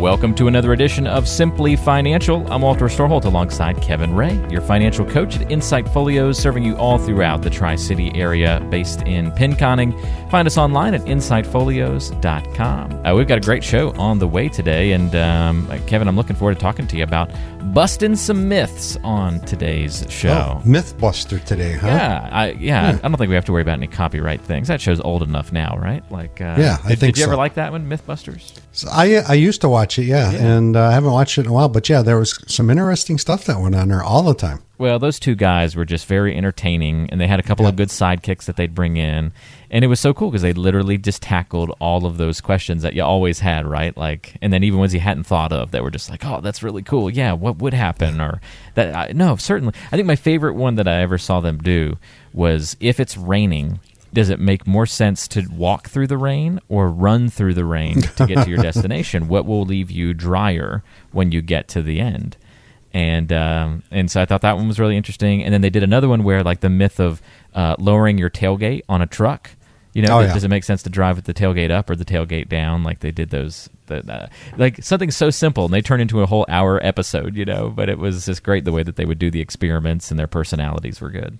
Welcome to another edition of Simply Financial. I'm Walter Storholt alongside Kevin Ray, your financial coach at Insight Folios, serving you all throughout the Tri City area based in Pinconning. Find us online at insightfolios.com. Uh, we've got a great show on the way today, and um, Kevin, I'm looking forward to talking to you about busting some myths on today's show. Oh, Mythbuster today, huh? Yeah, I, yeah, I don't think we have to worry about any copyright things. That show's old enough now, right? Like, uh, Yeah, I did, think did you ever like that one, MythBusters? So I I used to watch it, yeah, and uh, I haven't watched it in a while. But yeah, there was some interesting stuff that went on there all the time. Well, those two guys were just very entertaining, and they had a couple of good sidekicks that they'd bring in, and it was so cool because they literally just tackled all of those questions that you always had, right? Like, and then even ones you hadn't thought of that were just like, "Oh, that's really cool. Yeah, what would happen?" Or that, I, no, certainly. I think my favorite one that I ever saw them do was if it's raining. Does it make more sense to walk through the rain or run through the rain to get to your destination? What will leave you drier when you get to the end? and um, and so I thought that one was really interesting. And then they did another one where like the myth of uh, lowering your tailgate on a truck. You know, Oh, does- yeah. does it make sense to drive with the tailgate up or the tailgate down? Like they did those, the, uh, like something so simple, and they turned into a whole hour episode. You know, but it was just great the way that they would do the experiments, and their personalities were good.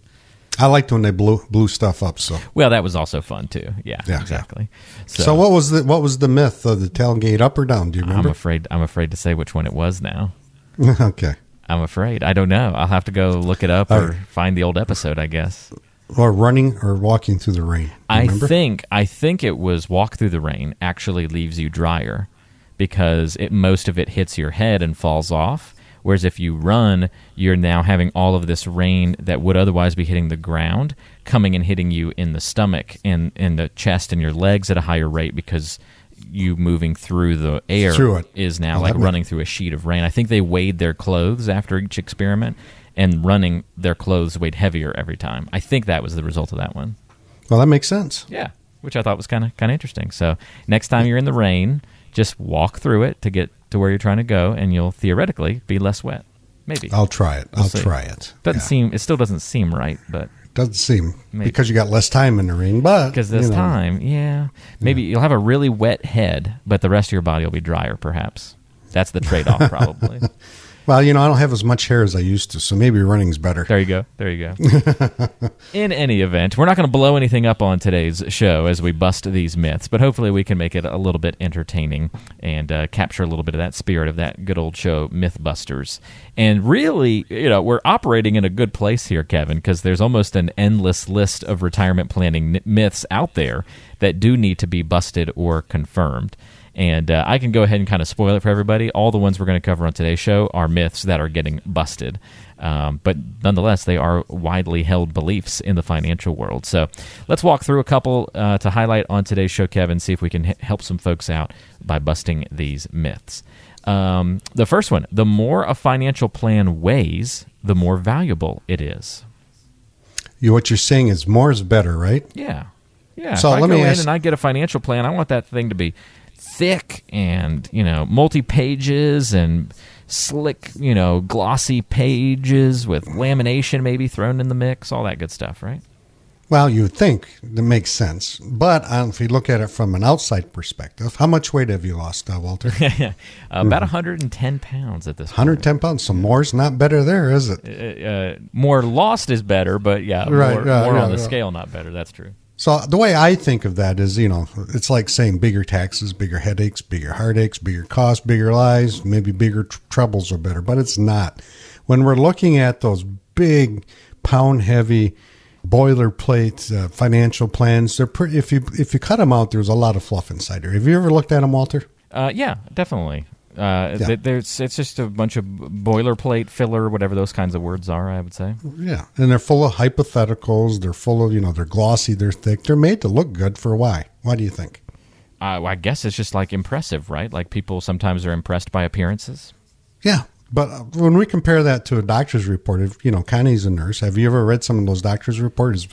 I liked when they blew blew stuff up. So, Well, that was also fun too. Yeah, Yeah, exactly. so, what was the what was the myth of the tailgate up or down? Do you remember? I'm afraid. I'm afraid to say which one it was now. okay, I'm afraid. I don't know. I'll have to go look it up All or right. find the old episode. I guess. or running or walking through the rain. I remember? think I think it was walk through the rain actually leaves you drier because it most of it hits your head and falls off. Whereas if you run, you're now having all of this rain that would otherwise be hitting the ground coming and hitting you in the stomach and in the chest and your legs at a higher rate because you moving through the air Through is now Oh, like running through a sheet of rain. I think they weighed their clothes after each experiment and running their clothes weighed heavier every time. I think that was the result of that one. Well, that makes sense. Yeah, which I thought was kind of kind of interesting. So next time you're in the rain, just walk through it to get to where you're trying to go, and you'll theoretically be less wet. Maybe I'll try it. We'll I'll see. try it. doesn't Yeah. seem. It still doesn't seem right, but Doesn't seem Maybe. because you got less time in the rain, but because you this know, time, yeah, maybe you'll have a really wet head, but the rest of your body will be drier. Perhaps that's the trade-off. probably. Well, you know, I don't have as much hair as I used to, so maybe running's better. There you go. There you go. In any event, we're not going to blow anything up on today's show as we bust these myths, but hopefully we can make it a little bit entertaining and uh, capture a little bit of that spirit of that good old show, Mythbusters. And really, you know, we're operating in a good place here, Kevin, because there's almost an endless list of retirement planning myths out there that do need to be busted or confirmed. And uh, I can go ahead and kind of spoil it for everybody. All the ones we're going to cover on today's show are myths that are getting busted. Um, but nonetheless, they are widely held beliefs in the financial world. So let's walk through a couple uh, to highlight on today's show, Kevin, see if we can h- help some folks out by busting these myths. Um, the first one the more a financial plan weighs, the more valuable it is. You, what you're saying is more is better, right? Yeah. Yeah. So if I let go me in ask- and I get a financial plan, I want that thing to be thick and, you know, multi pages and slick, you know, glossy pages with lamination maybe thrown in the mix, all that good stuff, right? Well, you would think that makes sense, but um, if you look at it from an outside perspective, how much weight have you lost, uh, Walter? About 110 pounds at this point. 110 pounds. So more's not better there, is it? Uh, uh, more lost is better, but yeah, Right, more, more on the scale, not better. That's true. So the way I think of that is, you know, it's like saying bigger taxes, bigger headaches, bigger heartaches, bigger costs, bigger lies, maybe bigger tr- troubles are better, but it's not. When we're looking at those big, pound heavy, boilerplate uh, financial plans, they're pretty. If you if you cut them out, there's a lot of fluff inside there. Have you ever looked at them, Walter? Uh, yeah, definitely. Uh, th- there's it's just a bunch of boilerplate filler, whatever those kinds of words are. I would say. Yeah, and they're full of hypotheticals. They're full of you know they're glossy, they're thick. They're made to look good for why? Why do you think? uh, I guess it's just like impressive, right? Like people sometimes are impressed by appearances. Yeah, but uh, when we compare that to a doctor's report, if you know Connie's a nurse, have you ever read some of those doctors' reports?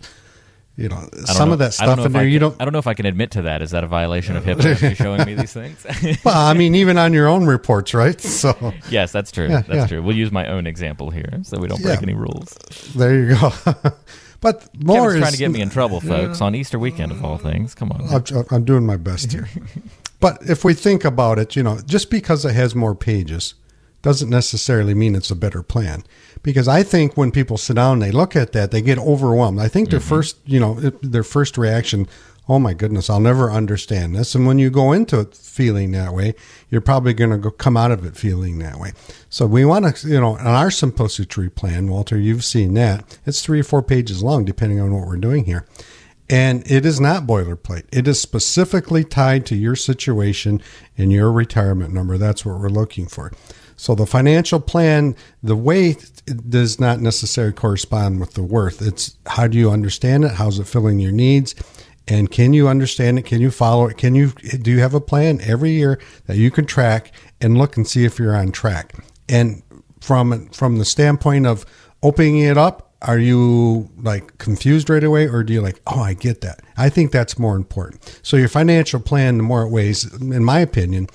You know, some know. of that stuff in there, can, you don't. I don't know if I can admit to that. Is that a violation of HIPAA? showing me these things? well, I mean, even on your own reports, right? So yes, that's true. Yeah, that's yeah. true. We'll use my own example here, so we don't break yeah. any rules. There you go. but more Kevin's is trying to get me in trouble, folks, on Easter weekend of all things. Come on, I'm, I'm doing my best here. but if we think about it, you know, just because it has more pages doesn't necessarily mean it's a better plan because I think when people sit down and they look at that, they get overwhelmed. I think their mm-hmm. first, you know, their first reaction, oh my goodness, I'll never understand this. And when you go into it feeling that way, you're probably going to come out of it feeling that way. So we want to, you know, on our simplicity plan, Walter, you've seen that. It's three or four pages long, depending on what we're doing here. And it is not boilerplate. It is specifically tied to your situation and your retirement number. That's what we're looking for. So the financial plan, the weight does not necessarily correspond with the worth. It's how do you understand it? How's it filling your needs? And can you understand it? Can you follow it? Can you do you have a plan every year that you can track and look and see if you're on track? And from from the standpoint of opening it up, are you like confused right away or do you like, oh, I get that? I think that's more important. So your financial plan, the more it weighs, in my opinion,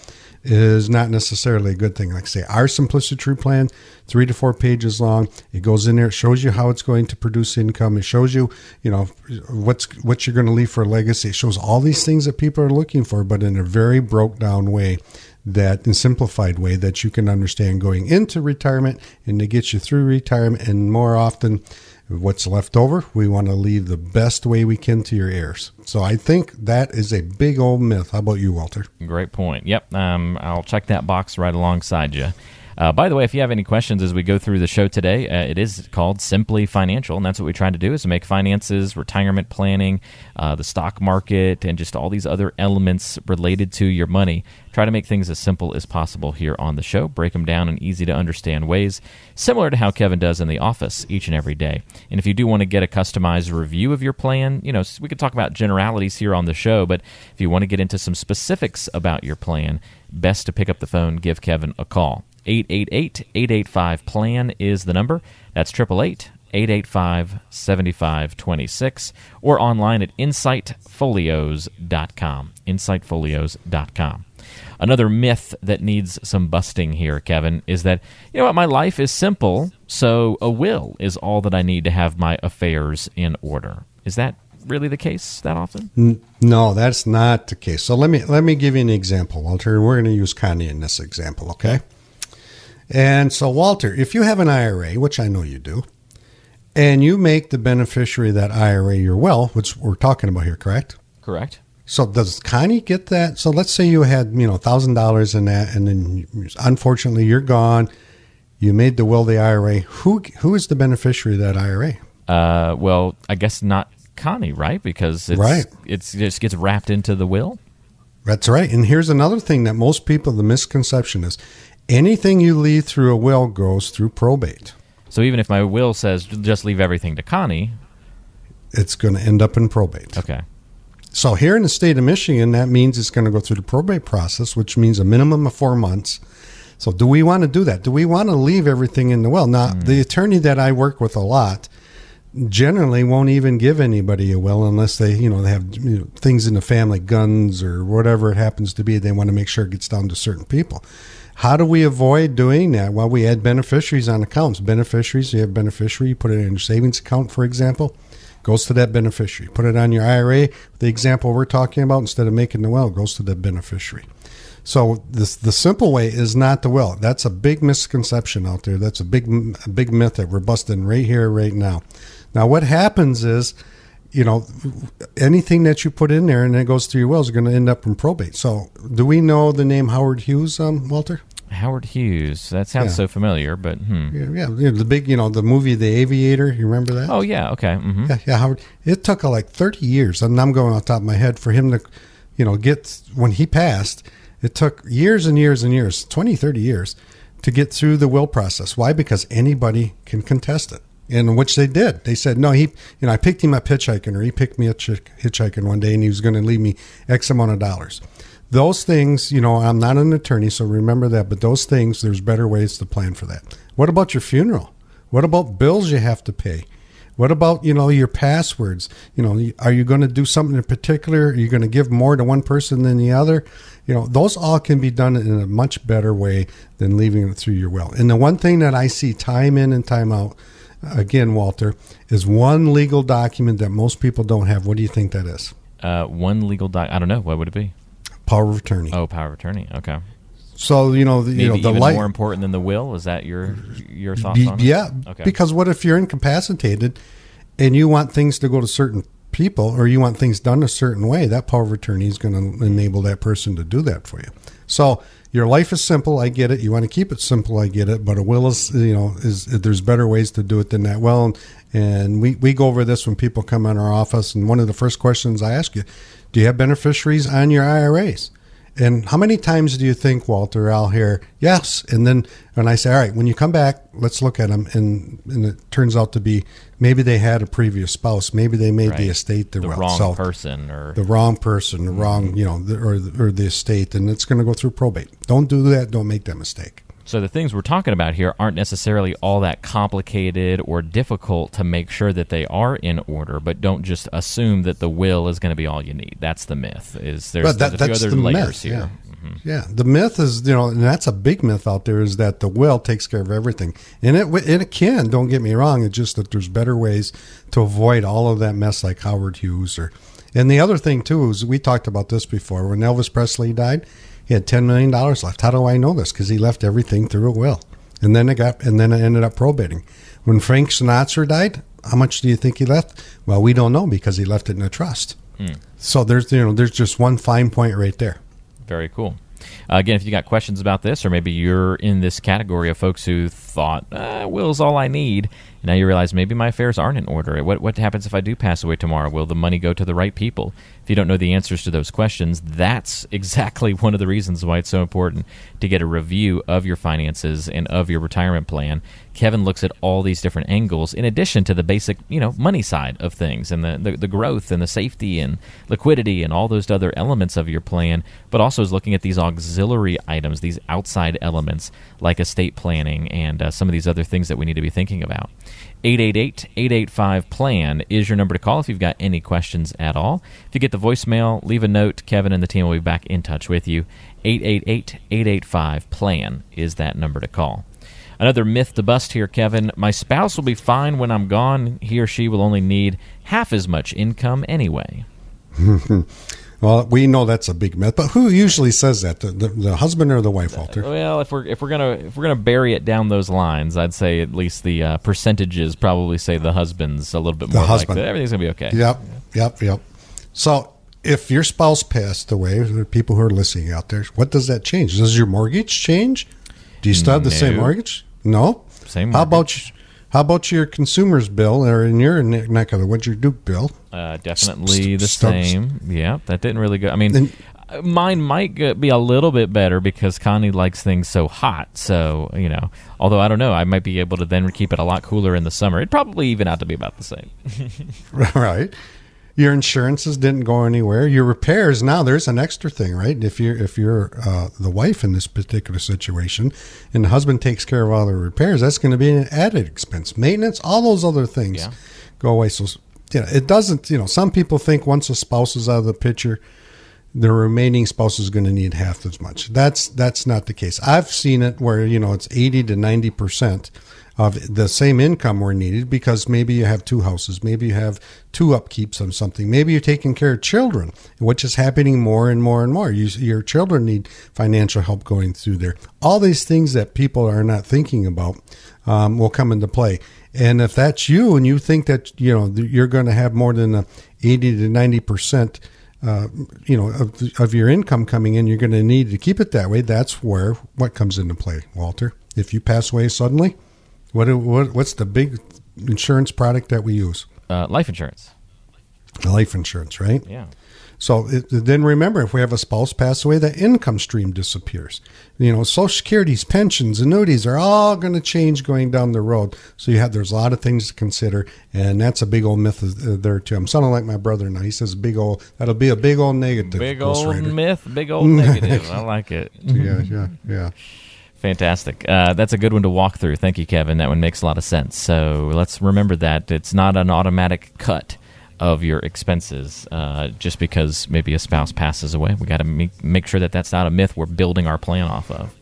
is not necessarily a good thing. Like say, our simplicity Tree plan, three to four pages long. It goes in there. It shows you how it's going to produce income. It shows you, you know, what's what you're going to leave for a legacy. It shows all these things that people are looking for, but in a very broke down way that in simplified way that you can understand going into retirement and to get you through retirement and more often what's left over, we want to leave the best way we can to your heirs. So I think that is a big old myth. How about you, Walter? Great point. Yep. Um, I'll check that box right alongside you. Uh, by the way, if you have any questions as we go through the show today, uh, it is called Simply Financial, and that's what we try to do is to make finances, retirement planning, uh, the stock market, and just all these other elements related to your money. Try to make things as simple as possible here on the show. Break them down in easy to understand ways, similar to how Kevin does in the office each and every day. And if you do want to get a customized review of your plan, you know, we could talk about generalities here on the show, but if you want to get into some specifics about your plan, best to pick up the phone, give Kevin a call. 888 885 PLAN is the number. That's 888 885 7526 or online at insightfolios.com. Insightfolios.com. Another myth that needs some busting here, Kevin, is that, you know what, my life is simple, so a will is all that I need to have my affairs in order. Is that really the case that often? No, that's not the case. So let me let me give you an example, Walter. We're going to use Connie in this example, okay? And so, Walter, if you have an IRA, which I know you do, and you make the beneficiary of that IRA your will, which we're talking about here, correct? Correct. So does Connie get that? So let's say you had you know thousand dollars in that, and then unfortunately you're gone. You made the will the IRA. Who who is the beneficiary of that IRA? Uh, well, I guess not Connie, right? Because it's, right, it's, it just gets wrapped into the will. That's right. And here's another thing that most people the misconception is anything you leave through a will goes through probate. So even if my will says just leave everything to Connie, it's going to end up in probate. Okay. So here in the state of Michigan, that means it's going to go through the probate process, which means a minimum of four months. So do we want to do that? Do we want to leave everything in the will? Now, mm. the attorney that I work with a lot generally won't even give anybody a will unless they, you know, they have you know, things in the family, guns or whatever it happens to be. They want to make sure it gets down to certain people. How do we avoid doing that? Well, we add beneficiaries on accounts. Beneficiaries, you have beneficiary, you put it in your savings account, for example, goes to that beneficiary. Put it on your IRA. The example we're talking about, instead of making the will, goes to the beneficiary. So this, the simple way is not the will. That's a big misconception out there. That's a big, a big myth that we're busting right here, right now. Now, what happens is you know, anything that you put in there and it goes through your will is going to end up in probate. So, do we know the name Howard Hughes, um, Walter? Howard Hughes. That sounds yeah. so familiar, but hmm. yeah, yeah, the big, you know, the movie The Aviator. You remember that? Oh yeah, okay. Mm-hmm. Yeah, yeah. Howard. It took uh, like thirty years, and I'm going off top of my head for him to, you know, get when he passed. It took years and years and years, 20, 30 years, to get through the will process. Why? Because anybody can contest it. In which they did. They said, no, he, you know, I picked him up hitchhiking, or he picked me up hitchhiking one day, and he was going to leave me X amount of dollars. Those things, you know, I'm not an attorney, so remember that. But those things, there's better ways to plan for that. What about your funeral? What about bills you have to pay? What about you know your passwords? You know, are you going to do something in particular? Are you going to give more to one person than the other? You know, those all can be done in a much better way than leaving it through your will. And the one thing that I see time in and time out, again, Walter, is one legal document that most people don't have. What do you think that is? Uh, one legal doc. I don't know. What would it be? Power of attorney. Oh, power of attorney. Okay. So you know, the, Maybe you know, the even light, more important than the will. Is that your your thoughts Be- on it? yeah, Okay. because what if you're incapacitated and you want things to go to certain people or you want things done a certain way? That power of attorney is going to enable that person to do that for you. So your life is simple. I get it. You want to keep it simple. I get it. But a will is, you know, is there's better ways to do it than that. Well, and, we we go over this when people come in our office, and one of the first questions I ask you, do you have beneficiaries on your IRAs? And how many times do you think, Walter, I'll hear yes, and then when I say, all right, when you come back, let's look at them, and and it turns out to be maybe they had a previous spouse, maybe they made Right. the estate their the wrong so person or the wrong person, the wrong, mm-hmm. you know, the, or or the estate, and it's going to go through probate. Don't do that. Don't make that mistake. So the things we're talking about here aren't necessarily all that complicated or difficult to make sure that they are in order, but don't just assume that the will is going to be all you need. That's the myth. Is there's, that- there's a few other the layers myth, here. Mm-hmm. Yeah, the myth is, you know, and that's a big myth out there is that the will takes care of everything, and it and it can. Don't get me wrong. It's just that there's better ways to avoid all of that mess, like Howard Hughes or. And the other thing too is we talked about this before. When Elvis Presley died, he had ten million dollars left. How do I know this? Because he left everything through a will, and then it got and then it ended up probating. When Frank Sinatra died, how much do you think he left? Well, we don't know because he left it in a trust. So there's you know there's just one fine point right there. Very cool. Uh, again, if you got questions about this, or maybe you're in this category of folks who thought uh, will's all I need, and now you realize maybe my affairs aren't in order. What what happens if I do pass away tomorrow? Will the money go to the right people? If you don't know the answers to those questions, that's exactly one of the reasons why it's so important to get a review of your finances and of your retirement plan. Kevin looks at all these different angles in addition to the basic, you know, money side of things and the, the, the growth and the safety and liquidity and all those other elements of your plan, but also is looking at these auxiliary items, these outside elements like estate planning and uh, some of these other things that we need to be thinking about. 888-885-PLAN is your number to call if you've got any questions at all. If you get the voicemail, leave a note. Kevin and the team will be back in touch with you. 888-885-PLAN is that number to call. Another myth to bust here, Kevin. My spouse will be fine when I'm gone. He or she will only need half as much income anyway. Well, we know that's a big myth, but who usually says that? The, the, the husband or the wife, Walter? Well, if we're if we're gonna if we're gonna bury it down those lines, I'd say at least the uh, percentages probably say the husband's a little bit The more husband. like. Everything's gonna be okay. Yep, yep, yep. So, if your spouse passed away, the people who are listening out there, what does that change? Does your mortgage change? Do you still have the same mortgage? No. Same How about you- how about your consumer's bill, or in your neck of the woods, your Duke bill? Uh, definitely St- the st- same. Yeah, that didn't really go. I mean, And- mine might be a little bit better because Connie likes things so hot. So you know, although I don't know, I might be able to then keep it a lot cooler in the summer. It'd probably even out to be about the same. right. Your insurances didn't go anywhere. Your repairs now there's an extra thing, right? If you're if you're uh, the wife in this particular situation, and the husband takes care of all the repairs, that's going to be an added expense. Maintenance, all those other things Yeah. go away. So you know, it doesn't. You know, some people think once a spouse is out of the picture, the remaining spouse is going to need half as much. That's that's not the case. I've seen it where you know it's eighty to ninety percent of the same income were needed because maybe you have two houses, maybe you have two upkeeps on something, maybe you're taking care of children, which is happening more and more and more. You, your children need financial help going through there. All these things that people are not thinking about um, will come into play. And if that's you, and you think that you know you're going to have more than a eighty to ninety percent uh, you know, of, of your income coming in, you're going to need to keep it that way. That's where what comes into play, Walter. If you pass away suddenly, what, what what's the big insurance product that we use? Uh, life insurance. life insurance, right? Yeah. So it, then remember, if we have a spouse pass away, the income stream disappears. You know, Social Security's pensions, annuities are all going to change going down the road. So you have there's a lot of things to consider, and that's a big old myth uh, there too. I'm sounding like my brother now. He says big old that'll be a big old negative. Big old myth, big old negative. I like it. yeah, yeah, yeah. Fantastic. Uh, that's a good one to walk through. Thank you, Kevin. That one makes a lot of sense. So let's remember that it's not an automatic cut of your expenses uh, just because maybe a spouse passes away. We got to make, make sure that that's not a myth we're building our plan off of.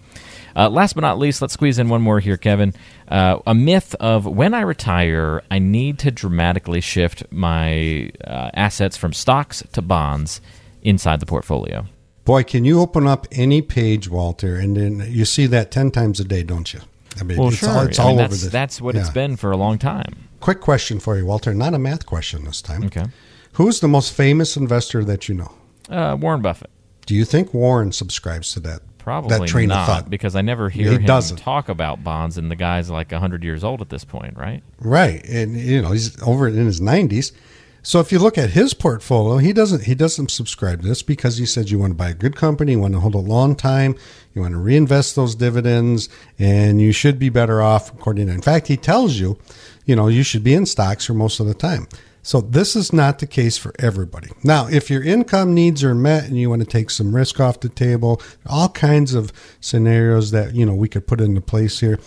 Uh, last but not least, let's squeeze in one more here, Kevin. Uh, a myth of when I retire, I need to dramatically shift my uh, assets from stocks to bonds inside the portfolio. Boy, can you open up any page, Walter, and then you see that 10 times a day, don't you? I mean, well, it's sure. All, it's I mean, all that's, over the, That's what yeah. it's been for a long time. Quick question for you, Walter. Not a math question this time. Okay. Who's the most famous investor that you know? Uh, Warren Buffett. Do you think Warren subscribes to that? Probably that train not, of thought? because I never hear he him doesn't. talk about bonds, and the guy's like hundred years old at this point, right? Right, and you know he's over in his nineties. So if you look at his portfolio, he doesn't he doesn't subscribe to this because he said you want to buy a good company, you want to hold a long time, you want to reinvest those dividends, and you should be better off according to. In fact, he tells you, you know, you should be in stocks for most of the time. So this is not the case for everybody. Now, if your income needs are met and you want to take some risk off the table, all kinds of scenarios that you know we could put into place here.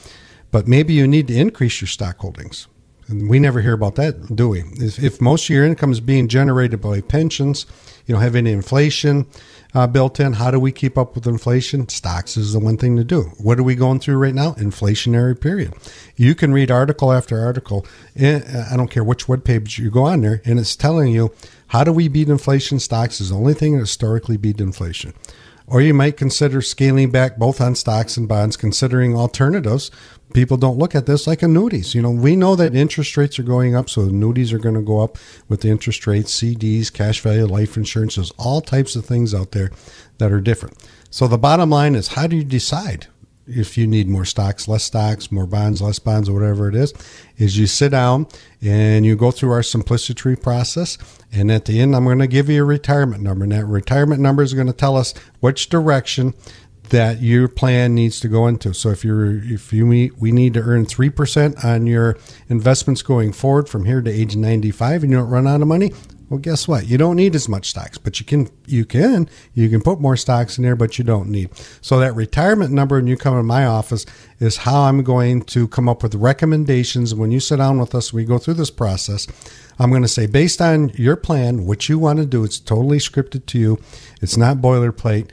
But maybe you need to increase your stock holdings and we never hear about that, do we? If, if most of your income is being generated by pensions, you don't have any inflation uh, built in. How do we keep up with inflation? Stocks is the one thing to do. What are we going through right now? Inflationary period. You can read article after article. In, I don't care which web page you go on there, and it's telling you how do we beat inflation. Stocks is the only thing that historically beat inflation. Or you might consider scaling back both on stocks and bonds, considering alternatives people don't look at this like annuities. You know, we know that interest rates are going up, so annuities are going to go up with the interest rates, CDs, cash value, life insurance. There's all types of things out there that are different. So the bottom line is how do you decide if you need more stocks, less stocks, more bonds, less bonds, or whatever it is, is you sit down and you go through our simplicity process. And at the end, I'm going to give you a retirement number. And that retirement number is going to tell us which direction that your plan needs to go into. So if you're if you meet, we need to earn three percent on your investments going forward from here to age 95, and you don't run out of money. Well, guess what? You don't need as much stocks, but you can you can you can put more stocks in there, but you don't need. So that retirement number, when you come in my office, is how I'm going to come up with recommendations. When you sit down with us, we go through this process. I'm going to say, based on your plan, what you want to do, it's totally scripted to you. It's not boilerplate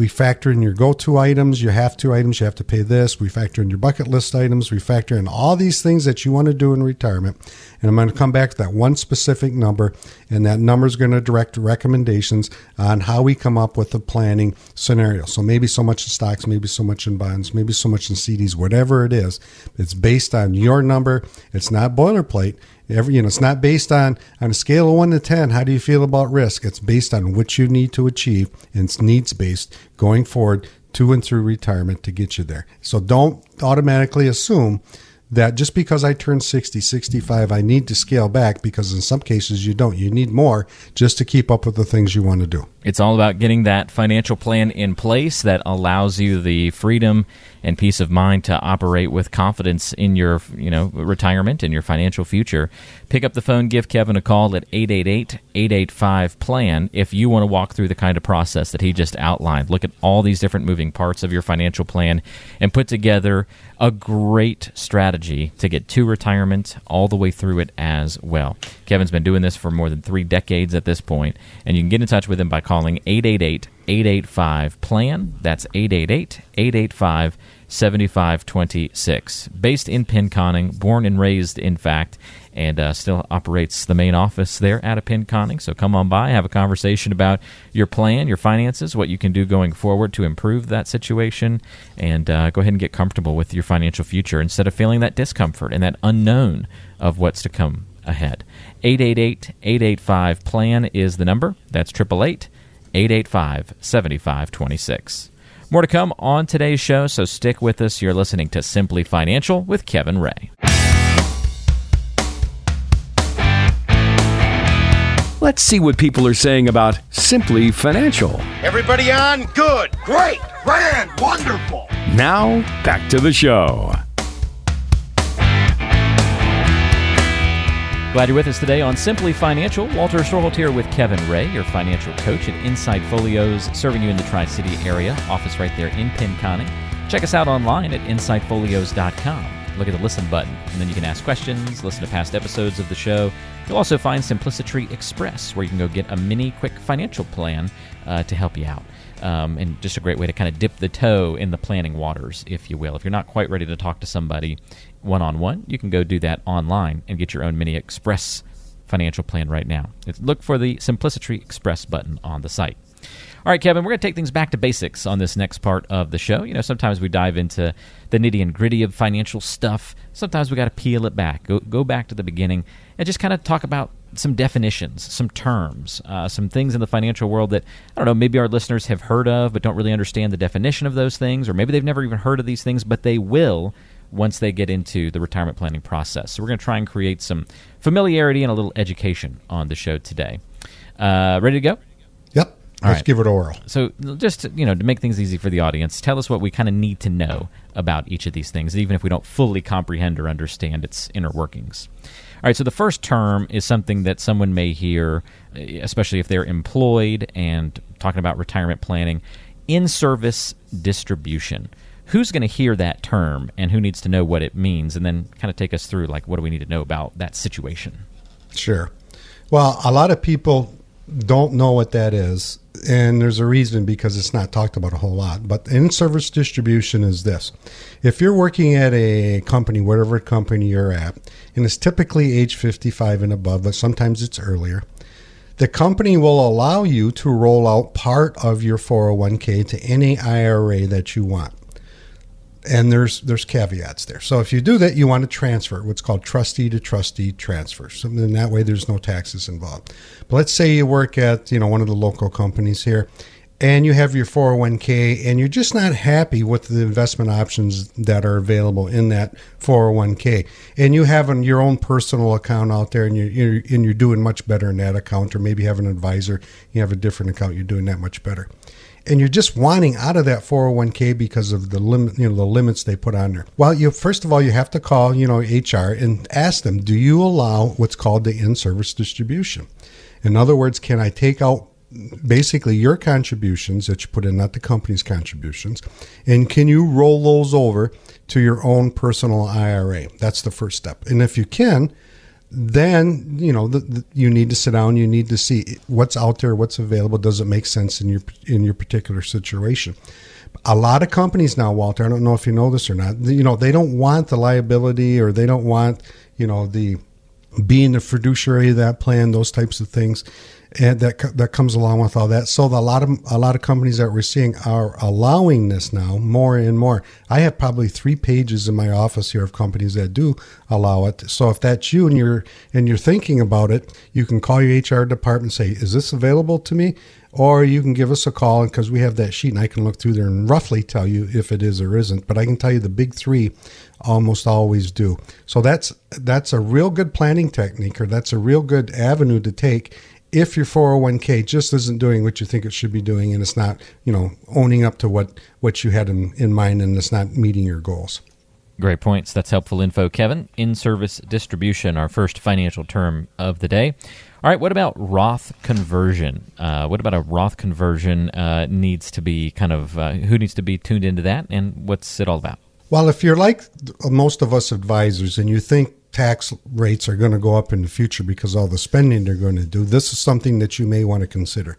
we factor in your go-to items, your have-to items, you have to pay this. We factor in your bucket list items. We factor in all these things that you want to do in retirement. And I'm going to come back to that one specific number, and that number is going to direct recommendations on how we come up with the planning scenario. So maybe so much in stocks, maybe so much in bonds, maybe so much in CDs, whatever it is. It's based on your number. It's not boilerplate. Every, you know, it's not based on on a scale of one to ten. How do you feel about risk? It's based on what you need to achieve, and it's needs based going forward to and through retirement to get you there. So don't automatically assume that just because I turn 60, 65, I need to scale back because in some cases you don't. You need more just to keep up with the things you want to do. It's all about getting that financial plan in place that allows you the freedom and peace of mind to operate with confidence in your, you know, retirement and your financial future. Pick up the phone, give Kevin a call at 888-885-PLAN if you want to walk through the kind of process that he just outlined. Look at all these different moving parts of your financial plan and put together a great strategy to get to retirement all the way through it as well. Kevin's been doing this for more than 3 decades at this point, and you can get in touch with him by calling 888 885 PLAN. That's 888 885 7526. Based in Pinconning, born and raised, in fact, and uh, still operates the main office there at a Pinconning. So come on by, have a conversation about your plan, your finances, what you can do going forward to improve that situation, and uh, go ahead and get comfortable with your financial future instead of feeling that discomfort and that unknown of what's to come ahead. 888 885 PLAN is the number. That's 888 885 7526. More to come on today's show, so stick with us. You're listening to Simply Financial with Kevin Ray. Let's see what people are saying about Simply Financial. Everybody on? Good. Great. Grand. Wonderful. Now, back to the show. Glad you're with us today on Simply Financial. Walter Storholt here with Kevin Ray, your financial coach at Insight Folios, serving you in the Tri City area. Office right there in Pinconning. Check us out online at InsightFolios.com. Look at the listen button, and then you can ask questions, listen to past episodes of the show. You'll also find Simplicity Express, where you can go get a mini quick financial plan uh, to help you out. Um, and just a great way to kind of dip the toe in the planning waters, if you will. If you're not quite ready to talk to somebody one on one, you can go do that online and get your own mini express financial plan right now. It's, look for the Simplicity Express button on the site. All right, Kevin, we're going to take things back to basics on this next part of the show. You know, sometimes we dive into the nitty and gritty of financial stuff. Sometimes we got to peel it back, go, go back to the beginning, and just kind of talk about some definitions, some terms, uh, some things in the financial world that, I don't know, maybe our listeners have heard of but don't really understand the definition of those things, or maybe they've never even heard of these things, but they will once they get into the retirement planning process. So we're going to try and create some familiarity and a little education on the show today. Uh, ready to go? Yep. Let's right. give it oral. So, just you know, to make things easy for the audience, tell us what we kind of need to know about each of these things, even if we don't fully comprehend or understand its inner workings. All right. So, the first term is something that someone may hear, especially if they're employed and talking about retirement planning, in-service distribution who's going to hear that term and who needs to know what it means? And then kind of take us through like what do we need to know about that situation? Sure. Well a lot of people don't know what that is and there's a reason because it's not talked about a whole lot. But in service distribution is this. If you're working at a company whatever company you're at and it's typically age 55 and above but sometimes it's earlier the company will allow you to roll out part of your 401k to any IRA that you want and there's there's caveats there. So if you do that, you want to transfer what's called trustee to trustee transfer. So in that way, there's no taxes involved. But let's say you work at you know one of the local companies here, and you have your 401k, and you're just not happy with the investment options that are available in that 401k, and you have an, your own personal account out there, and you're, you're and you're doing much better in that account, or maybe have an advisor, you have a different account, you're doing that much better and you're just wanting out of that 401k because of the limit, you know, the limits they put on there. Well, you first of all you have to call, you know, HR and ask them, do you allow what's called the in-service distribution? In other words, can I take out basically your contributions that you put in, not the company's contributions, and can you roll those over to your own personal IRA? That's the first step. And if you can, then you know the, the, you need to sit down. You need to see what's out there, what's available. Does it make sense in your in your particular situation? A lot of companies now, Walter. I don't know if you know this or not. You know they don't want the liability, or they don't want you know the being the fiduciary of that plan. Those types of things and that that comes along with all that. So the, a lot of a lot of companies that we're seeing are allowing this now more and more. I have probably three pages in my office here of companies that do allow it. So if that's you and you're and you're thinking about it, you can call your HR department and say, "Is this available to me?" Or you can give us a call because we have that sheet and I can look through there and roughly tell you if it is or isn't. But I can tell you the big three almost always do. So that's that's a real good planning technique, or that's a real good avenue to take if your 401k just isn't doing what you think it should be doing and it's not, you know, owning up to what, what you had in, in mind and it's not meeting your goals. Great points. That's helpful info, Kevin. In service distribution, our first financial term of the day. All right, what about Roth conversion? Uh, what about a Roth conversion uh, needs to be kind of, uh, who needs to be tuned into that and what's it all about? Well, if you're like most of us advisors and you think tax rates are going to go up in the future because all the spending they're going to do, this is something that you may want to consider.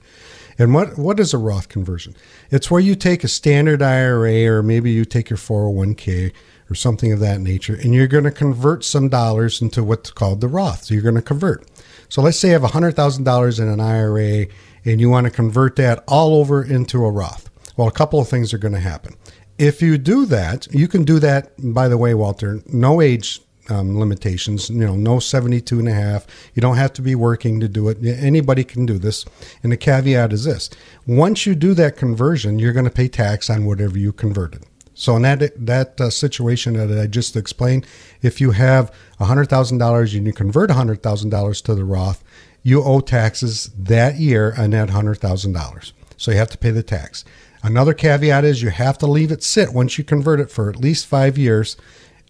And what what is a Roth conversion? It's where you take a standard IRA or maybe you take your 401k or something of that nature and you're going to convert some dollars into what's called the Roth. So you're going to convert. So let's say you have $100,000 in an IRA and you want to convert that all over into a Roth. Well, a couple of things are going to happen. If you do that, you can do that, by the way, Walter, no age um, limitations. You know, no 72 and a half. You don't have to be working to do it. Anybody can do this. And the caveat is this once you do that conversion, you're going to pay tax on whatever you converted. So in that that uh, situation that I just explained, if you have hundred thousand dollars and you convert hundred thousand dollars to the Roth, you owe taxes that year on that $100,000. So you have to pay the tax. Another caveat is you have to leave it sit once you convert it for at least five years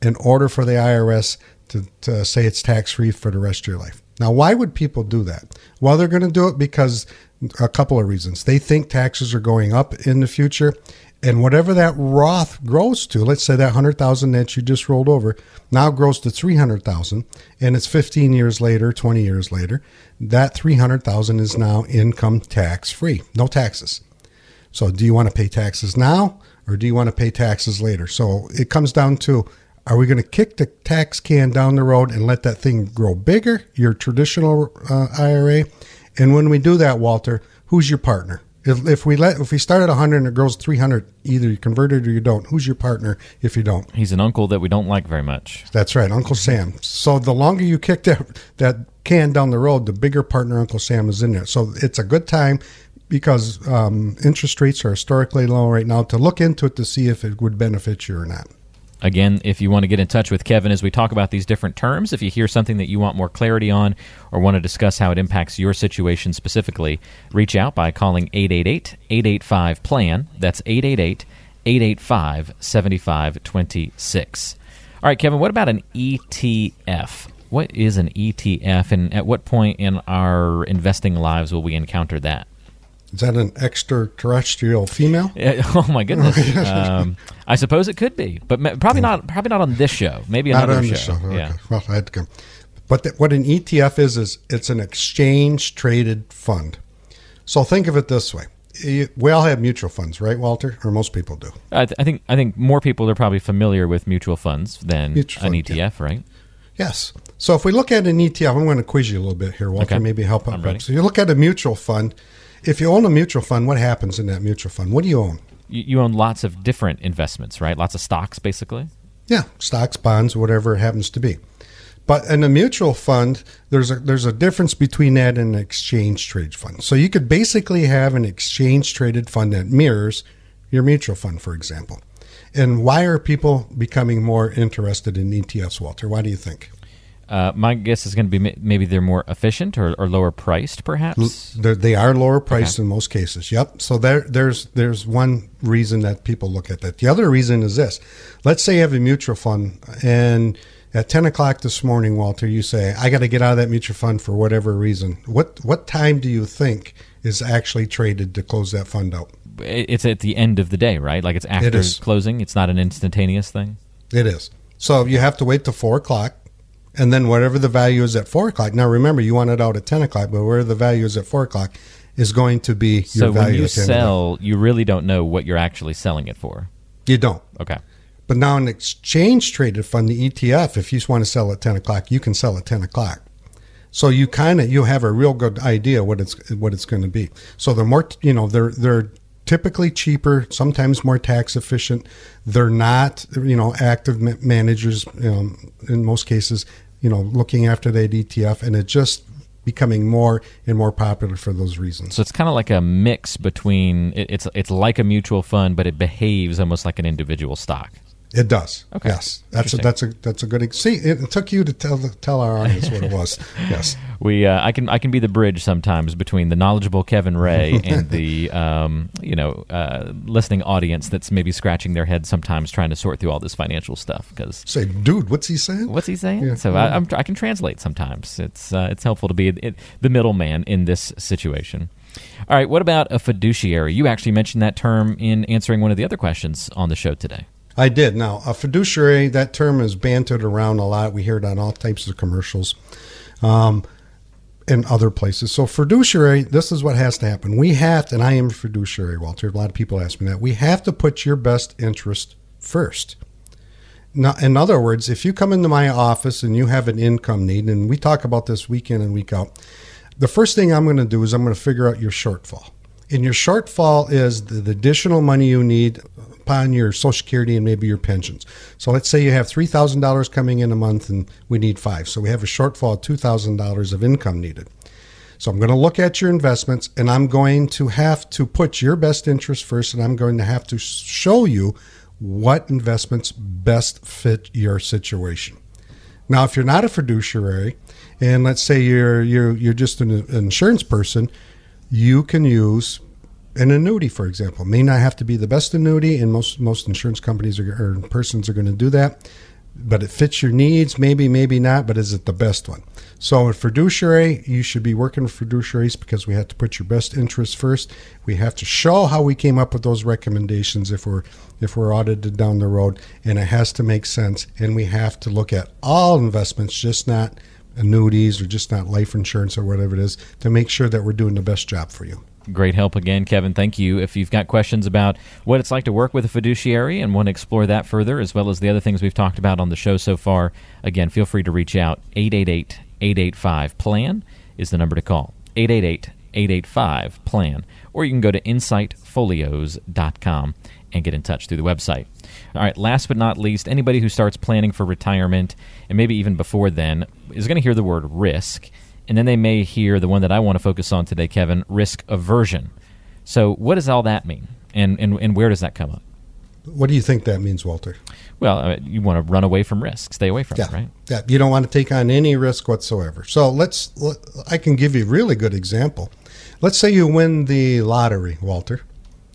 in order for the IRS to, to say it's tax free for the rest of your life. Now, why would people do that? Well, they're going to do it because a couple of reasons. They think taxes are going up in the future, and whatever that Roth grows to, let's say that hundred thousand that you just rolled over, now grows to three hundred thousand, and it's fifteen years later, twenty years later, that three hundred thousand is now income tax free, no taxes. So, do you want to pay taxes now, or do you want to pay taxes later? So it comes down to are we going to kick the tax can down the road and let that thing grow bigger, your traditional uh, IRA? And when we do that, Walter, who's your partner? If, if we let if we start at 100 and it grows 300, either you convert it or you don't. Who's your partner if you don't? He's an uncle that we don't like very much. That's right, Uncle Sam. So the longer you kick that that can down the road, the bigger partner Uncle Sam is in there. So it's a good time because um, interest rates are historically low right now to look into it to see if it would benefit you or not. Again, if you want to get in touch with Kevin as we talk about these different terms, if you hear something that you want more clarity on or want to discuss how it impacts your situation specifically, reach out by calling 888 885 PLAN. That's 888 885 7526. All right, Kevin, what about an ETF? What is an ETF, and at what point in our investing lives will we encounter that? Is that an extraterrestrial female? oh my goodness! um, I suppose it could be, but probably not. Probably not on this show. Maybe not another on show. show. Okay. Yeah. Well, I had to come. But the, what an ETF is is it's an exchange traded fund. So think of it this way: we all have mutual funds, right, Walter? Or most people do. I, th- I think I think more people are probably familiar with mutual funds than Mutual an fund, ETF, yeah. right? Yes. So if we look at an ETF, I'm going to quiz you a little bit here, Walter. Okay. Maybe help out. So you look at a mutual fund. If you own a mutual fund, what happens in that mutual fund? What do you own? You, you own lots of different investments, right? Lots of stocks, basically. Yeah, stocks, bonds, whatever it happens to be. But in a mutual fund, there's a there's a difference between that and an exchange traded fund. So you could basically have an exchange traded fund that mirrors your mutual fund, for example. And why are people becoming more interested in ETFs, Walter? Why do you think? Uh, my guess is going to be maybe they're more efficient or, or lower priced, perhaps. They're, they are lower priced Okay. in most cases. Yep. So there, there's there's one reason that people look at that. The other reason is this: let's say you have a mutual fund, and at ten o'clock this morning, Walter, you say, "I got to get out of that mutual fund for whatever reason." What what time do you think is actually traded to close that fund out? It's at the end of the day, right? Like it's after is. closing. It's not an instantaneous thing. It is. So you have to wait till four o'clock, and then whatever the value is at four o'clock. Now remember, you want it out at ten o'clock, but where the value is at four o'clock is going to be your So value when you at the end of sell, you really don't know what you're actually selling it for. You don't. Okay. But now an exchange traded fund, the ETF, if you just want to sell at ten o'clock, you can sell at ten o'clock. So you kind of you have a real good idea what it's what it's going to be. So the more you know, they're they're typically cheaper, sometimes more tax efficient. They're not you know active managers um, in most cases. You know, looking after that ETF, and it's just becoming more and more popular for those reasons. So it's kind of like a mix between it's it's like a mutual fund, but it behaves almost like an individual stock. It does. Okay. Yes, that's a, that's a that's a good. ex- See, it, it took you to tell the, tell our audience what it was. Yes. We uh, I can I can be the bridge sometimes between the knowledgeable Kevin Ray and the um, you know uh, listening audience that's maybe scratching their head sometimes trying to sort through all this financial stuff because Say, dude, what's he saying? what's he saying? Yeah. So I, I'm, I can translate sometimes. It's uh, it's helpful to be it, the middleman in this situation. All right, what about a fiduciary? You actually mentioned that term in answering one of the other questions on the show today. I did. Now, a fiduciary, that term is bantered around a lot. We hear it on all types of commercials um, and other places. So, fiduciary, this is what has to happen. We have to, and I am a fiduciary, Walter. A lot of people ask me that. We have to put your best interest first. Now, in other words, if you come into my office and you have an income need, and we talk about this week in and week out, the first thing I'm going to do is I'm going to figure out your shortfall. And your shortfall is the, the additional money you need upon your Social Security and maybe your pensions. So let's say you have three thousand dollars coming in a month, and we need five. So we have a shortfall of two thousand dollars of income needed. So I'm going to look at your investments, and I'm going to have to put your best interest first, and I'm going to have to show you what investments best fit your situation. Now, if you're not a fiduciary, and let's say you're you're you're just an, an insurance person, you can use an annuity, for example. May not have to be the best annuity, and most most insurance companies are, or persons are going to do that. But it fits your needs, maybe, maybe not. But is it the best one? So, a fiduciary, you should be working with fiduciaries because we have to put your best interest first. We have to show how we came up with those recommendations if we're if we're audited down the road, and it has to make sense. And we have to look at all investments, just not annuities or just not life insurance or whatever it is, to make sure that we're doing the best job for you. Great help again, Kevin. Thank you. If you've got questions about what it's like to work with a fiduciary and want to explore that further, as well as the other things we've talked about on the show so far, again, feel free to reach out. 888 885 PLAN is the number to call. 888 885 PLAN. Or you can go to insightfolios.com and get in touch through the website. All right, last but not least, anybody who starts planning for retirement, and maybe even before then, is going to hear the word risk and then they may hear the one that I want to focus on today, Kevin, risk aversion. So, what does all that mean, and and, and where does that come up? What do you think that means, Walter? Well, uh, you want to run away from risk, stay away from yeah. it, right? Yeah, you don't want to take on any risk whatsoever. So let's. Let, I can give you a really good example. Let's say you win the lottery, Walter.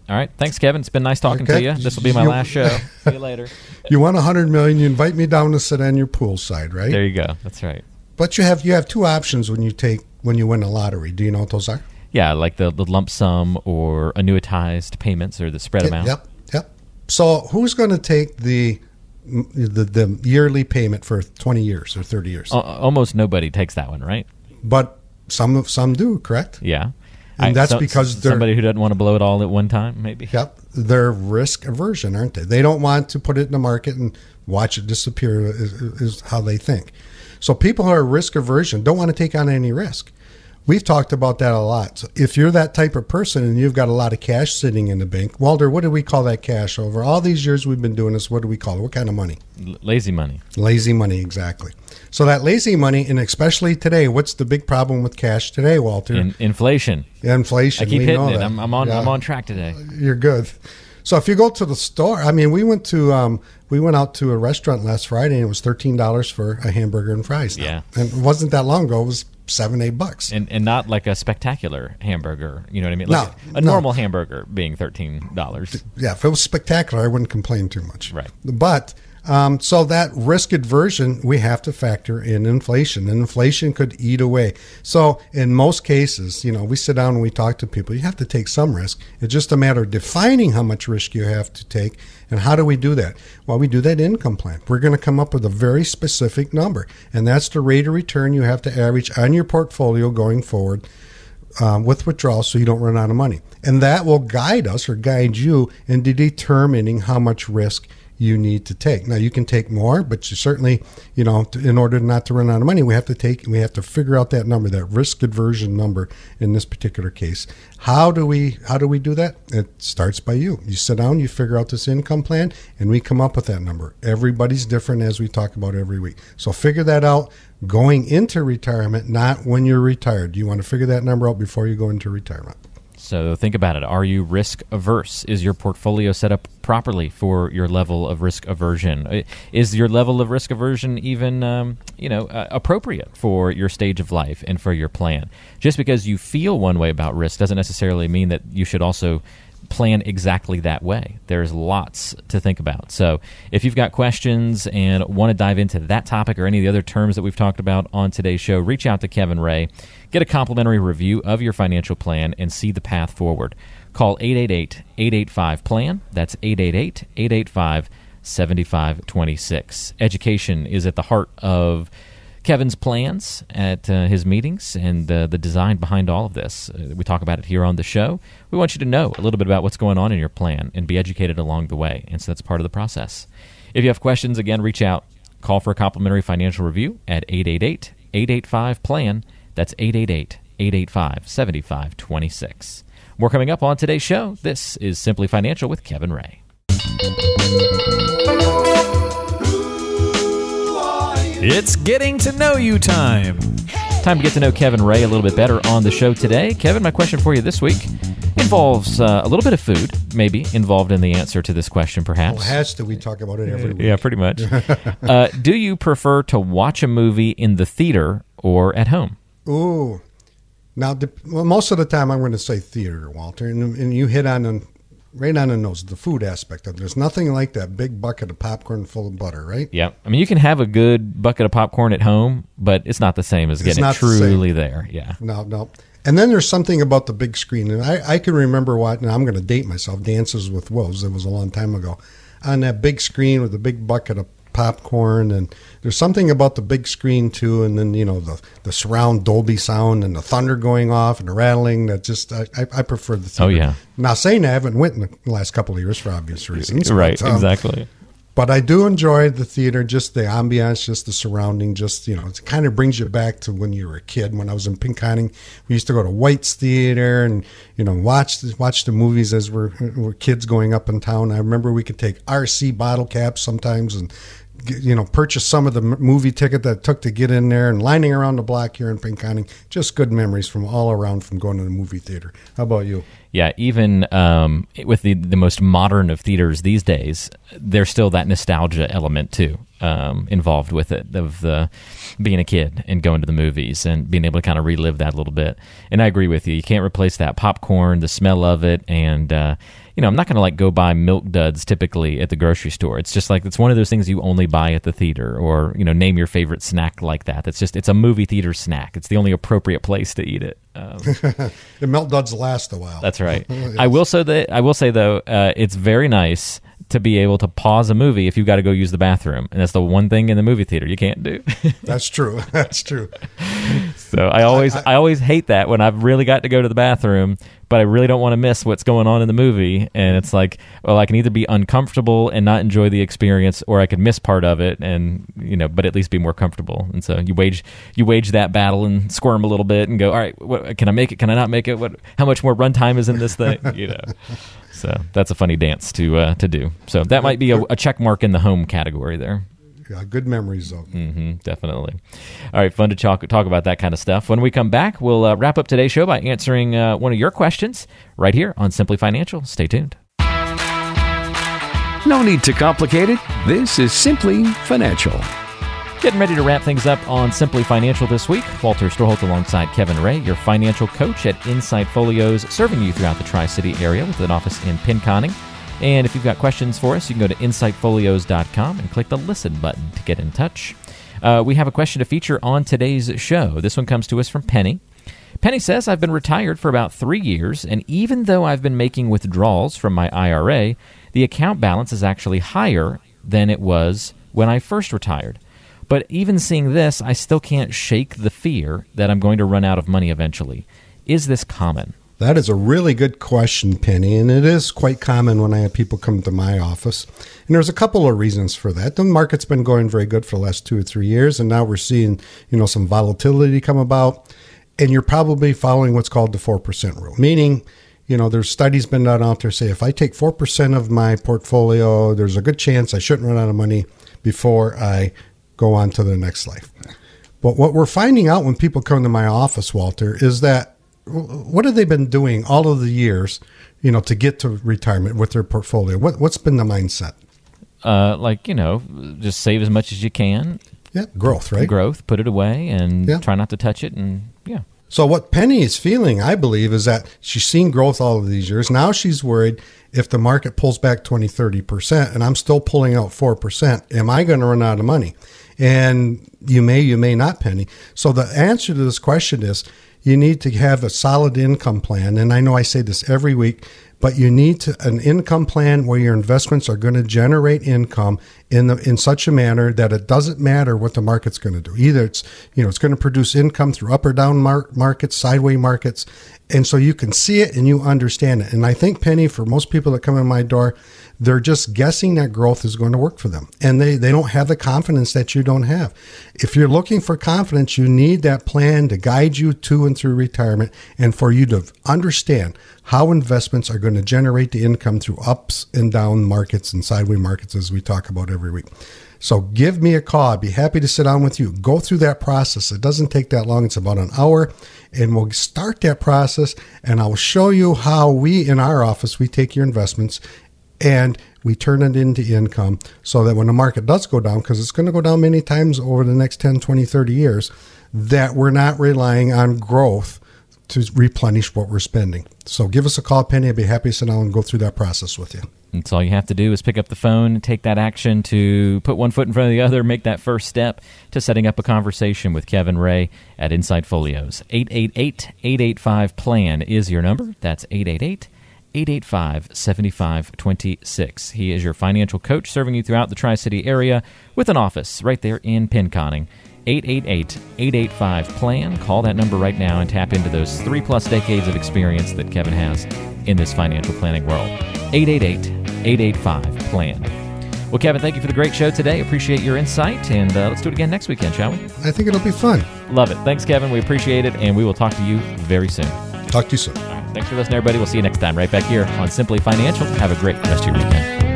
All right, thanks, Kevin. It's been nice talking okay. to you. This will be my you, last show. See you later. You won a hundred million. You invite me down to sit on your poolside, right? There you go. That's right. But you have you have two options when you take when you win a lottery. Do you know what those are? Yeah, like the, the lump sum or annuitized payments or the spread amount. Yep, yep. So who's going to take the, the the yearly payment for twenty years or thirty years? Almost nobody takes that one, right? But some some do, correct? Yeah. And I, that's so, because they're somebody who doesn't want to blow it all at one time, maybe. Yep, they're risk aversion, aren't they? They don't want to put it in the market and watch it disappear. Is, is how they think. So people who are risk aversion don't want to take on any risk. We've talked about that a lot. So if you're that type of person and you've got a lot of cash sitting in the bank, Walter, what do we call that cash over all these years we've been doing this? What do we call it? What kind of money? L- lazy money. Lazy money, exactly. So that lazy money, and especially today, what's the big problem with cash today, Walter? In- inflation. Inflation. I keep hitting it. I'm, I'm, on. Yeah. I'm on track today. You're good. So if you go to the store, I mean, we went to um, we went out to a restaurant last Friday and it was thirteen dollars for a hamburger and fries. Now. Yeah, and it wasn't that long ago. It was seven eight bucks, and and not like a spectacular hamburger. You know what I mean? Like no, a, a no. normal hamburger being thirteen dollars. Yeah, if it was spectacular, I wouldn't complain too much. Right, but um, so that risk aversion, we have to factor in inflation, and inflation could eat away. So in most cases, you know, we sit down and we talk to people. You have to take some risk. It's just a matter of defining how much risk you have to take, and how do we do that? Well, we do that income plan. We're going to come up with a very specific number, and that's the rate of return you have to average on your portfolio going forward. Um, with withdrawal so you don't run out of money. And that will guide us or guide you into determining how much risk you need to take. Now you can take more, but you certainly, you know, in order not to run out of money, we have to take, we have to figure out that number, that risk aversion number in this particular case. How do we, how do we do that? It starts by you. You sit down, you figure out this income plan, and we come up with that number. Everybody's different as we talk about every week. So figure that out going into retirement, not when you're retired. You want to figure that number out before you go into retirement. So think about it. Are you risk averse? Is your portfolio set up properly for your level of risk aversion? Is your level of risk aversion even, um, you know, uh, appropriate for your stage of life and for your plan? Just because you feel one way about risk doesn't necessarily mean that you should also plan exactly that way. There's lots to think about. So, if you've got questions and want to dive into that topic or any of the other terms that we've talked about on today's show, reach out to Kevin Ray. Get a complimentary review of your financial plan and see the path forward. Call 888 885 PLAN. That's 888 885 7526. Education is at the heart of Kevin's plans at uh, his meetings and uh, the design behind all of this. Uh, we talk about it here on the show. We want you to know a little bit about what's going on in your plan and be educated along the way. And so that's part of the process. If you have questions, again, reach out. Call for a complimentary financial review at 888 885 PLAN. That's 888 885 7526. More coming up on today's show. This is Simply Financial with Kevin Ray. It's getting to know you time. Time to get to know Kevin Ray a little bit better on the show today. Kevin, my question for you this week involves uh, a little bit of food, maybe involved in the answer to this question, perhaps. Well, has to. We talk about it every week. Yeah, pretty much. uh, do you prefer to watch a movie in the theater or at home? Ooh. Now, well, most of the time I'm going to say theater, Walter, and, and you hit on the, right on the nose, the food aspect of it. There's nothing like that big bucket of popcorn full of butter, right? Yeah. I mean, you can have a good bucket of popcorn at home, but it's not the same as getting it not the truly there. Yeah. No, no. And then there's something about the big screen. And I, I can remember what, and I'm going to date myself, Dances with Wolves. It was a long time ago. On that big screen with a big bucket of popcorn. And there's something about the big screen, too. And then, you know, the, the surround Dolby sound and the thunder going off and the rattling that just, I, I, prefer the theater. Oh, yeah. Now, saying I haven't went in the last couple of years for obvious reasons. Right. but, um, exactly. but I do enjoy the theater, just the ambiance, just the surrounding, just, you know, it kind of brings you back to when you were a kid. When I was in Pinconning, we used to go to White's Theater and, you know, watch the, watch the movies as we're, we're kids going up in town. I remember we could take RC bottle caps sometimes and, you know, purchase some of the movie ticket that took to get in there and lining around the block here in Pinconning. Just good memories from all around from going to the movie theater. How about you? Yeah, even um, with the the most modern of theaters these days, there's still that nostalgia element too um, involved with it of the being a kid and going to the movies and being able to kind of relive that a little bit. And I agree with you. You can't replace that popcorn, the smell of it, and uh, you know I'm not going to like go buy milk duds typically at the grocery store. It's just like it's one of those things you only buy at the theater, or you know name your favorite snack like that. It's just it's a movie theater snack. It's the only appropriate place to eat it. Um, The melt duds last a while. that's right. I will say that I will say though, uh, it's very nice to be able to pause a movie if you've got to go use the bathroom, and that's the one thing in the movie theater you can't do. That's true. That's true. so I always I, always hate that when I've really got to go to the bathroom, but I really don't want to miss what's going on in the movie, and it's like, well, I can either be uncomfortable and not enjoy the experience, or I can miss part of it, and you know, but at least be more comfortable. And so you wage you wage that battle and squirm a little bit and go, all right, what, can I make it? Can I not make it? What? How much more runtime is in this thing? You know. So that's a funny dance to uh, to do. So that might be a, a check mark in the home category there. Yeah, good memories though. hmm definitely. All right, fun to talk talk about that kind of stuff. When we come back, we'll uh, wrap up today's show by answering uh, one of your questions right here on Simply Financial. Stay tuned. No need to complicate it. This is Simply Financial. Getting ready to wrap things up on Simply Financial this week. Walter Storholt alongside Kevin Ray, your financial coach at Insight Folios, serving you throughout the Tri City area with an office in Pinconning. And if you've got questions for us, you can go to insightfolios.com and click the listen button to get in touch. Uh, we have a question to feature on today's show. This one comes to us from Penny. Penny says, I've been retired for about three years, and even though I've been making withdrawals from my IRA, the account balance is actually higher than it was when I first retired. But even seeing this, I still can't shake the fear that I'm going to run out of money eventually. Is this common? That is a really good question, Penny, and it is quite common when I have people come to my office. And there's a couple of reasons for that. The market's been going very good for the last two or three years, and now we're seeing, you know, some volatility come about. And you're probably following what's called the four percent rule, meaning, you know, there's studies been done out there say if I take four percent of my portfolio, there's a good chance I shouldn't run out of money before I go on to their next life. But what we're finding out when people come to my office, Walter, is that what have they been doing all of the years, you know, to get to retirement with their portfolio? What what's been the mindset? Uh, like, you know, just save as much as you can, Yeah, growth, right? growth, put it away, and Yeah. try not to touch it. And yeah. So what Penny is feeling, I believe, is that she's seen growth all of these years. Now she's worried if the market pulls back 20, 30%, and I'm still pulling out 4%, am I going to run out of money? And you may, you may not, Penny. So the answer to this question is you need to have a solid income plan. And I know I say this every week, but you need to, an income plan where your investments are going to generate income in the in such a manner that it doesn't matter what the market's going to do. Either it's you know it's going to produce income through up or down mar- markets, sideways markets, and so you can see it and you understand it. And I think Penny, for most people that come in my door, they're just guessing that growth is going to work for them, and they they don't have the confidence that you don't have. If you're looking for confidence, you need that plan to guide you to and through retirement, and for you to understand how investments are going to generate the income through ups and down markets and sideways markets as we talk about every week. So give me a call. I'd be happy to sit down with you. Go through that process. It doesn't take that long. It's about an hour and we'll start that process and I'll show you how we in our office we take your investments and we turn it into income so that when the market does go down because it's going to go down many times over the next 10, 20, 30 years that we're not relying on growth to replenish what we're spending. So give us a call, Penny. I'd be happy to sit down and go through that process with you. That's all you have to do is pick up the phone, take that action to put one foot in front of the other, make that first step to setting up a conversation with Kevin Ray at Insight Folios. 888 885 PLAN is your number. That's 888 885 7526. He is your financial coach serving you throughout the Tri City area with an office right there in Pinconning. 888 885 PLAN. Call that number right now and tap into those three plus decades of experience that Kevin has in this financial planning world. 888 885 PLAN. Well, Kevin, thank you for the great show today. Appreciate your insight, and uh, let's do it again next weekend, shall we? I think it'll be fun. Love it. Thanks, Kevin. We appreciate it, and we will talk to you very soon. Talk to you soon. Thanks for listening, everybody. We'll see you next time right back here on Simply Financial. Have a great rest of your weekend.